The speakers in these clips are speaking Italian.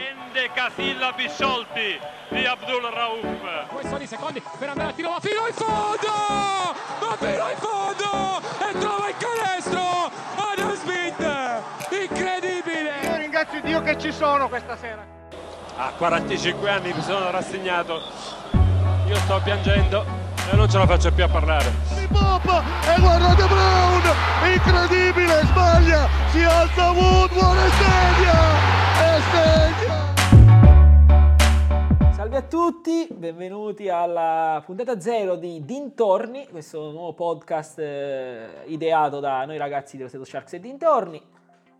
Grande Casillabi sciolti di Abdul Rauf. Questo di secondi per andare a tiro, ma fino in fondo! Ma fino in fondo! E trova il canestro! Adam Smith! Incredibile! Io ringrazio Dio che ci sono questa sera. A 45 anni mi sono rassegnato. Io sto piangendo e non ce la faccio più a parlare. Pop e guardate Brown! Incredibile, sbaglia! Si alza Woodward e segna! Salve a tutti, benvenuti alla puntata zero di Dintorni, questo nuovo podcast eh, ideato da noi ragazzi dello Stato Sharks e Dintorni.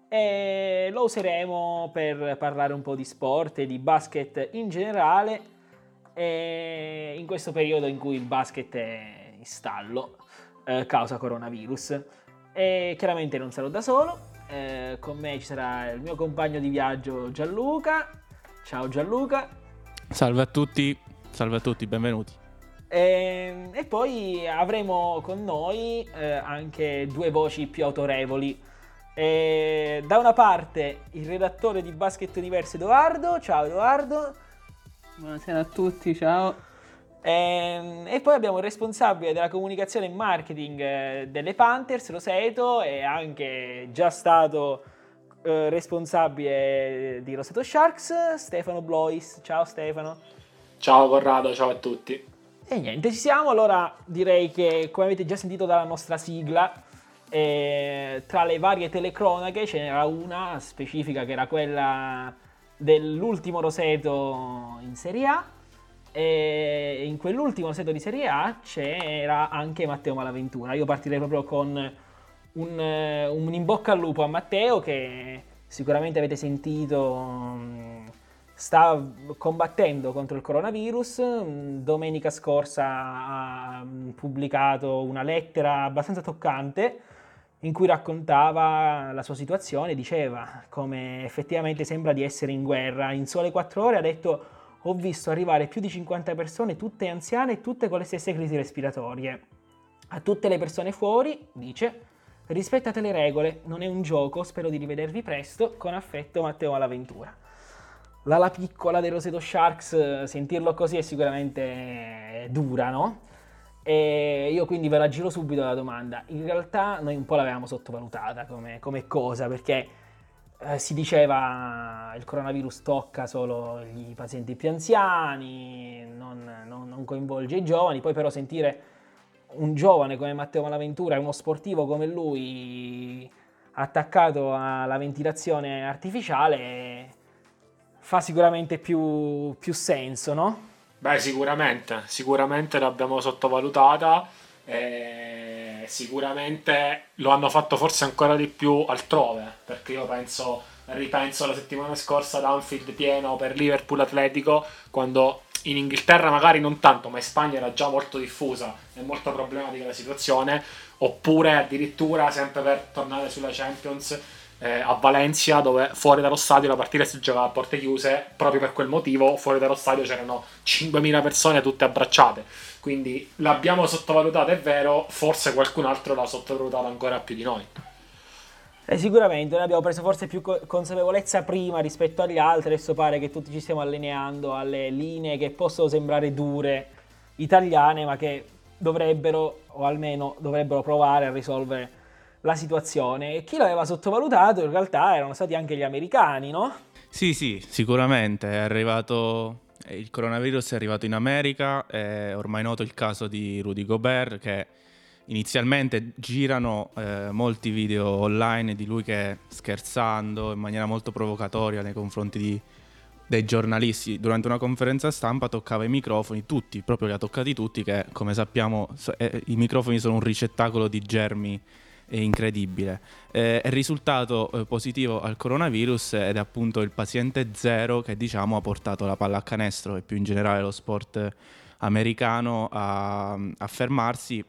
E lo useremo per parlare un po' di sport e di basket in generale, in questo periodo in cui il basket è in stallo eh, causa coronavirus. E chiaramente non sarò da solo, eh, con me ci sarà il mio compagno di viaggio Gianluca. Ciao Gianluca. Salve a tutti, salve a tutti, benvenuti. E, e poi avremo con noi eh, anche due voci più autorevoli. E, da una parte il redattore di Basket Universo Edoardo, ciao Edoardo. Buonasera a tutti, ciao. E, e poi abbiamo il responsabile della comunicazione e marketing eh, delle Panthers, Roseto, e anche già stato eh, responsabile di Roseto Sharks, Stefano Blois. Ciao Stefano. Ciao Corrado, ciao a tutti. E niente, ci siamo. Allora direi che, come avete già sentito dalla nostra sigla, eh, tra le varie telecronache ce n'era una specifica che era quella dell'ultimo Roseto in Serie A. E in quell'ultimo Roseto di Serie A c'era anche Matteo Malaventura. Io partirei proprio con un, un in bocca al lupo a Matteo che sicuramente avete sentito mh, sta combattendo contro il coronavirus. Mh, Domenica scorsa ha mh, pubblicato una lettera abbastanza toccante in cui raccontava la sua situazione, diceva come effettivamente sembra di essere in guerra. In sole quattro ore ha detto ho visto arrivare più di 50 persone, tutte anziane e tutte con le stesse crisi respiratorie. A tutte le persone fuori, dice, rispettate le regole, non è un gioco, spero di rivedervi presto, con affetto Matteo Malaventura. L'ala piccola dei Roseto Sharks, sentirlo così è sicuramente dura, no? E io quindi ve la giro subito la domanda. In realtà noi un po' l'avevamo sottovalutata come, come cosa, perché eh, si diceva il coronavirus tocca solo i pazienti più anziani, non, non, non coinvolge i giovani, poi però sentire un giovane come Matteo Malaventura e uno sportivo come lui attaccato alla ventilazione artificiale fa sicuramente più, più senso, no? Beh, sicuramente, sicuramente l'abbiamo sottovalutata. E sicuramente lo hanno fatto forse ancora di più altrove. Perché io penso, ripenso alla settimana scorsa ad Anfield pieno per Liverpool Atletico, quando in Inghilterra magari non tanto, ma in Spagna era già molto diffusa e molto problematica la situazione. Oppure addirittura, sempre per tornare sulla Champions, eh, a Valencia dove fuori dallo stadio la partita si giocava a porte chiuse proprio per quel motivo fuori dallo stadio c'erano 5.000 persone tutte abbracciate. Quindi l'abbiamo sottovalutata è vero forse qualcun altro l'ha sottovalutata ancora più di noi. Eh, sicuramente noi abbiamo preso forse più co- consapevolezza prima rispetto agli altri adesso pare che tutti ci stiamo allineando alle linee che possono sembrare dure italiane ma che dovrebbero o almeno dovrebbero provare a risolvere la situazione. E chi l'aveva sottovalutato in realtà erano stati anche gli americani, no? Sì, sì, sicuramente è arrivato. Il coronavirus è arrivato in America, è ormai noto il caso di Rudy Gobert che inizialmente girano eh, molti video online di lui che scherzando in maniera molto provocatoria nei confronti di, dei giornalisti durante una conferenza stampa toccava i microfoni, tutti, proprio li ha toccati tutti che come sappiamo eh, i microfoni sono un ricettacolo di germi incredibile. Eh, è risultato eh, positivo al coronavirus ed è appunto il paziente zero che diciamo ha portato la pallacanestro e più in generale lo sport americano a, a fermarsi.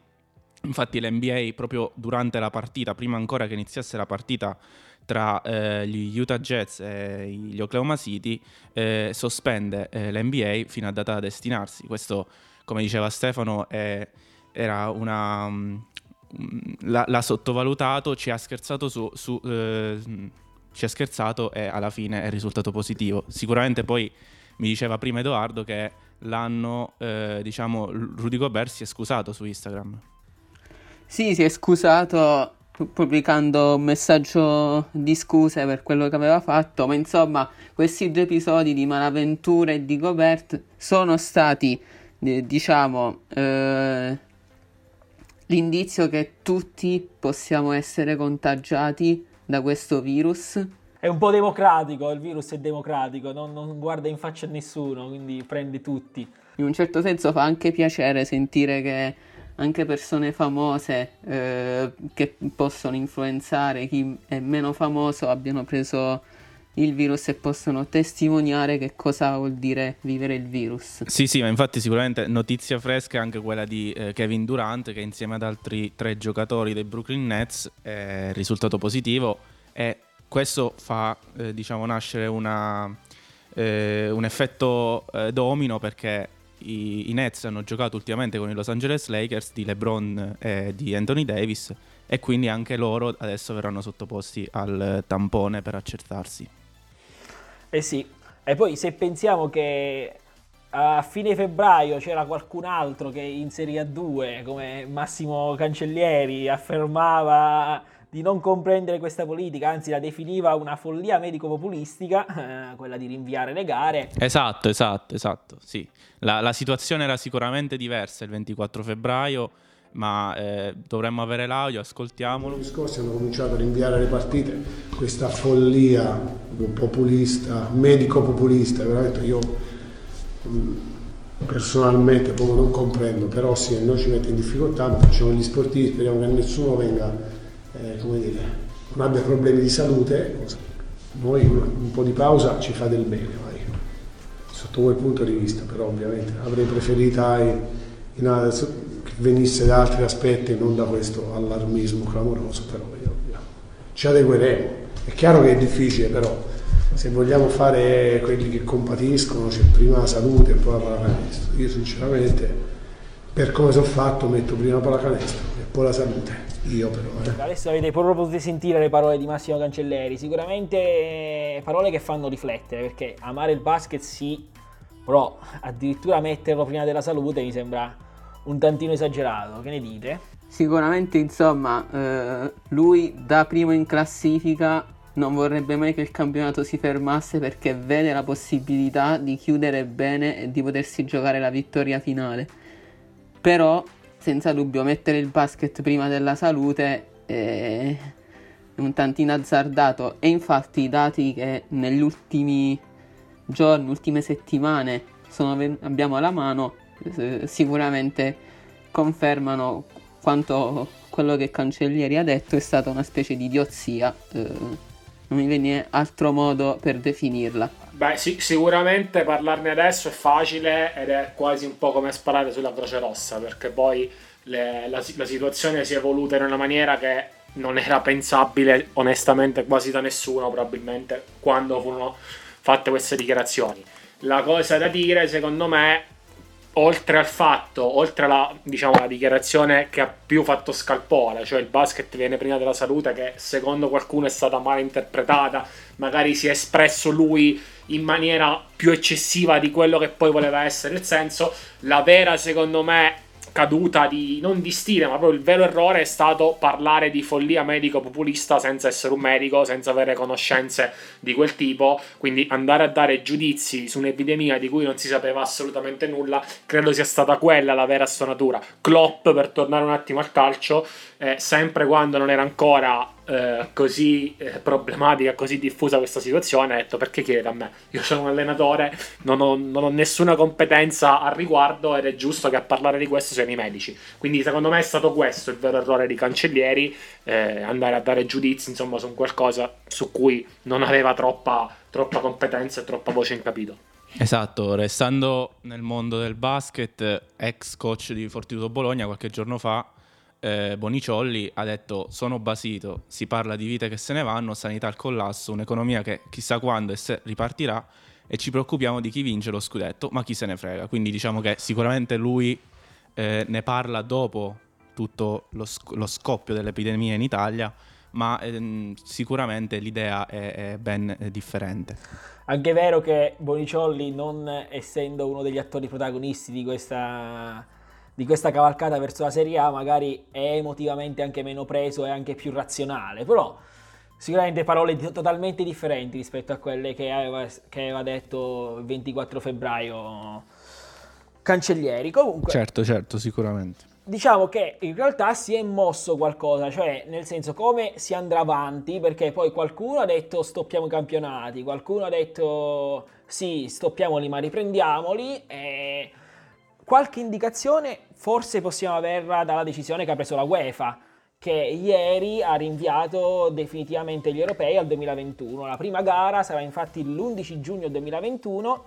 Infatti l'NBA proprio durante la partita, prima ancora che iniziasse la partita tra eh, gli Utah Jets e gli Oklahoma City, eh, sospende eh, l'NBA fino a data da destinarsi. Questo, come diceva Stefano, è, era una, l'ha, l'ha, sottovalutato, ci ha scherzato su, su, eh, ci ha scherzato e alla fine è risultato positivo. Sicuramente poi mi diceva prima Edoardo che l'anno, eh, diciamo, Rudy Gobert si è scusato su Instagram. Sì, si è scusato pubblicando un messaggio di scuse per quello che aveva fatto, ma insomma questi due episodi di Malaventura e di Gobert sono stati, diciamo, eh, l'indizio che tutti possiamo essere contagiati da questo virus. È un po' democratico, il virus è democratico, non, non guarda in faccia a nessuno, quindi prende tutti. In un certo senso fa anche piacere sentire che anche persone famose eh, che possono influenzare chi è meno famoso abbiano preso il virus e possono testimoniare che cosa vuol dire vivere il virus. Sì, sì, ma infatti sicuramente notizia fresca è anche quella di eh, Kevin Durant che insieme ad altri tre giocatori dei Brooklyn Nets è risultato positivo e questo fa eh, diciamo nascere una, eh, un effetto eh, domino perché i, i, Nets hanno giocato ultimamente con i Los Angeles Lakers di LeBron e di Anthony Davis e quindi anche loro adesso verranno sottoposti al tampone per accertarsi. Eh sì, e poi se pensiamo che a fine febbraio c'era qualcun altro che in Serie A2 come Massimo Cancellieri affermava di non comprendere questa politica, anzi la definiva una follia medico-populistica, eh, quella di rinviare le gare. Esatto, esatto, esatto, sì. La, la situazione era sicuramente diversa il 24 febbraio, ma eh, dovremmo avere l'audio, ascoltiamolo. Gli scorsi hanno cominciato a rinviare le partite, questa follia populista, medico-populista, veramente io mm, personalmente proprio non comprendo, però sì, noi ci mette in difficoltà, facciamo gli sportivi, speriamo che nessuno venga, eh, come dire, non abbia problemi di salute, noi un po' di pausa ci fa del bene, vai. sotto quel punto di vista, però ovviamente avrei preferito in, in venisse da altri aspetti e non da questo allarmismo clamoroso, però ci adegueremo. È chiaro che è difficile, però se vogliamo fare quelli che compatiscono, c'è prima la salute e poi la pallacanestro. Io sinceramente, per come sono fatto, metto prima la pallacanestro e poi la salute. Io però. Eh. Adesso avete proprio potete sentire le parole di Massimo Cancelleri, sicuramente eh, parole che fanno riflettere, perché amare il basket sì, però addirittura metterlo prima della salute mi sembra un tantino esagerato, che ne dite? Sicuramente, insomma, eh, lui da primo in classifica non vorrebbe mai che il campionato si fermasse perché vede la possibilità di chiudere bene e di potersi giocare la vittoria finale. Però, senza dubbio, mettere il basket prima della salute è un tantino azzardato e infatti i dati che negli ultimi giorni, ultime settimane sono, abbiamo alla mano eh, sicuramente confermano quanto quello che Cancellieri ha detto è stata una specie di idiozia. Eh, non mi viene altro modo per definirla. Beh, sì, sicuramente parlarne adesso è facile ed è quasi un po' come sparare sulla Croce Rossa, perché poi le, la, la situazione si è evoluta in una maniera che non era pensabile onestamente quasi da nessuno probabilmente quando furono fatte queste dichiarazioni. La cosa da dire secondo me oltre al fatto, oltre alla diciamo, la dichiarazione che ha più fatto scalpore, cioè il basket viene prima della salute, che secondo qualcuno è stata mal interpretata, magari si è espresso lui in maniera più eccessiva di quello che poi voleva essere il senso, la vera secondo me caduta di non di stile, ma proprio il vero errore è stato parlare di follia medico-populista senza essere un medico, senza avere conoscenze di quel tipo. Quindi andare a dare giudizi su un'epidemia di cui non si sapeva assolutamente nulla, credo sia stata quella la vera stonatura. Klopp, per tornare un attimo al calcio, eh, sempre quando non era ancora eh, così eh, problematica, così diffusa questa situazione, ha detto perché chiedete a me? Io sono un allenatore, non ho, non ho, nessuna competenza al riguardo ed è giusto che a parlare di questo siano i medici. Quindi secondo me è stato questo il vero errore di Cancellieri, eh, andare a dare giudizi insomma su qualcosa su cui non aveva troppa, troppa competenza e troppa voce in capito. Esatto, restando nel mondo del basket, ex coach di Fortitudo Bologna qualche giorno fa eh, Boniciolli ha detto sono basito, si parla di vite che se ne vanno, sanità al collasso, un'economia che chissà quando e se ripartirà e ci preoccupiamo di chi vince lo scudetto, ma chi se ne frega. Quindi diciamo che sicuramente lui eh, ne parla dopo tutto lo, sc- lo, scoppio dell'epidemia in Italia, ma ehm, sicuramente l'idea è, è ben eh, differente. Anche è vero che Boniciolli, non essendo uno degli attori protagonisti di questa, di questa cavalcata verso la Serie A, magari è emotivamente anche meno preso e anche più razionale, però sicuramente parole di- totalmente differenti rispetto a quelle che aveva, che aveva detto il 24 febbraio Cancellieri. Comunque, Certo, certo, sicuramente. diciamo che in realtà si è mosso qualcosa, cioè nel senso come si andrà avanti, perché poi qualcuno ha detto stoppiamo i campionati, qualcuno ha detto sì, stoppiamoli ma riprendiamoli, e qualche indicazione forse possiamo averla dalla decisione che ha preso la UEFA, che ieri ha rinviato definitivamente gli europei al 2021. La prima gara sarà infatti l'11 giugno 2021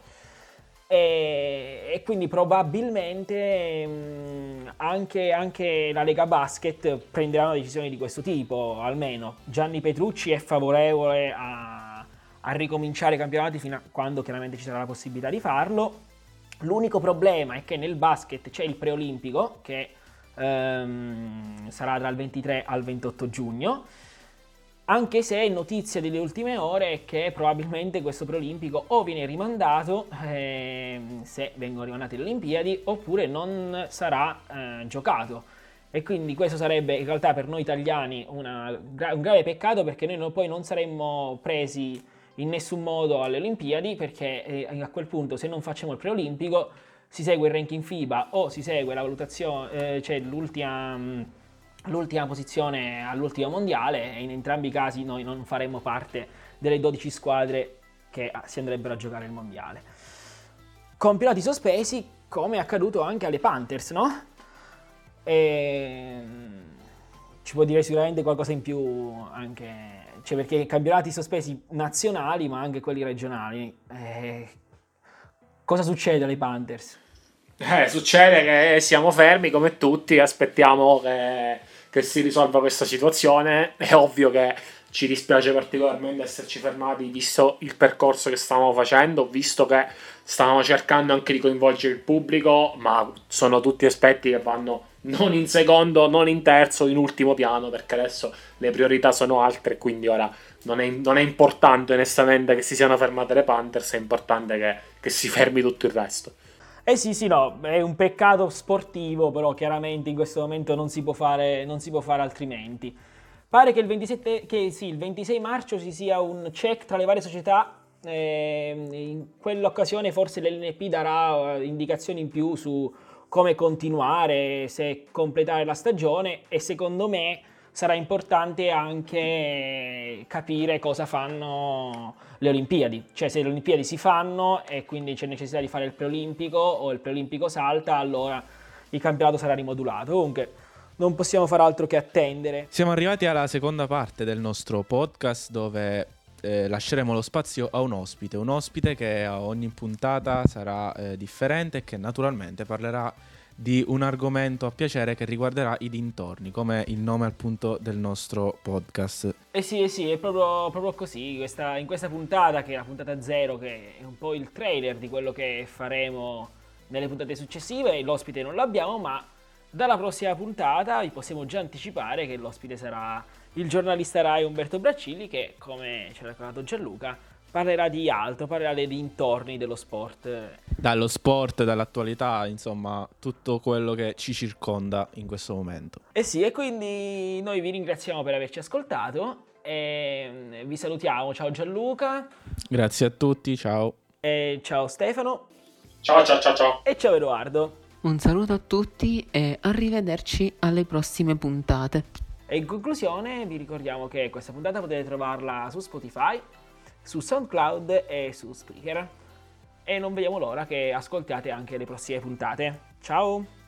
e, e quindi probabilmente mh, anche, anche la Lega Basket prenderà una decisione di questo tipo, almeno. Gianni Petrucci è favorevole a, a ricominciare i campionati fino a quando chiaramente ci sarà la possibilità di farlo. L'unico problema è che nel basket c'è il preolimpico che ehm, sarà dal 23 al 28 giugno. Anche se notizia delle ultime ore è che probabilmente questo preolimpico o viene rimandato ehm, se vengono rimandate le Olimpiadi oppure non sarà eh, giocato. E quindi questo sarebbe in realtà per noi italiani una un grave peccato perché noi no- poi non saremmo presi in nessun modo alle Olimpiadi perché eh, a quel punto se non facciamo il preolimpico si segue il ranking FIBA o si segue la valutazione, eh, cioè l'ultima, mh, l'ultima posizione all'ultimo mondiale e in entrambi i casi noi non faremmo parte delle 12 squadre che ah, si andrebbero a giocare il mondiale. Campionati sospesi come è accaduto anche alle Panthers, no? E ci può dire sicuramente qualcosa in più anche, cioè perché campionati sospesi nazionali ma anche quelli regionali. Eh, cosa succede alle Panthers? Eh, succede che siamo fermi come tutti, aspettiamo che, che si risolva questa situazione. È ovvio che ci dispiace particolarmente esserci fermati, visto il percorso che stavamo facendo, visto che stavamo cercando anche di coinvolgere il pubblico, ma sono tutti aspetti che vanno non in secondo, non in terzo, in ultimo piano, perché adesso le priorità sono altre, quindi ora non è, non è importante onestamente che si siano fermate le Panthers, è importante che, che si fermi tutto il resto. Eh sì, sì, no, è un peccato sportivo, però chiaramente in questo momento non si può fare, si può fare altrimenti. Pare che il, 27, che sì, il 26 marzo ci sia un check tra le varie società, eh, in quell'occasione forse l'LNP darà eh, indicazioni in più su come continuare, se completare la stagione e secondo me sarà importante anche capire cosa fanno le Olimpiadi, cioè se le Olimpiadi si fanno e quindi c'è necessità di fare il preolimpico o il preolimpico salta, allora il campionato sarà rimodulato. Comunque non possiamo fare altro che attendere. Siamo arrivati alla seconda parte del nostro podcast dove eh, lasceremo lo spazio a un ospite, un ospite che a ogni puntata sarà eh, differente e che naturalmente parlerà di un argomento a piacere che riguarderà i dintorni, come il nome appunto del nostro podcast. Eh sì, eh sì, è proprio, proprio così. Questa- in questa puntata, che è la puntata zero, che è un po' il trailer di quello che faremo nelle puntate successive, l'ospite non l'abbiamo, ma dalla prossima puntata vi possiamo già anticipare che l'ospite sarà il giornalista Rai Umberto Braccilli, che come ci ha raccontato Gianluca, parlerà di altro, parlerà dei dintorni dello sport. Dallo sport, dall'attualità, insomma, tutto quello che ci circonda in questo momento. Eh sì, e quindi noi vi ringraziamo per averci ascoltato e vi salutiamo. Ciao Gianluca, Grazie a tutti, ciao. e ciao Stefano Ciao ciao ciao ciao. e ciao Edoardo. Un saluto a tutti e arrivederci alle prossime puntate. E in conclusione vi ricordiamo che questa puntata potete trovarla su Spotify, su SoundCloud e su Spreaker. E non vediamo l'ora che ascoltiate anche le prossime puntate. Ciao!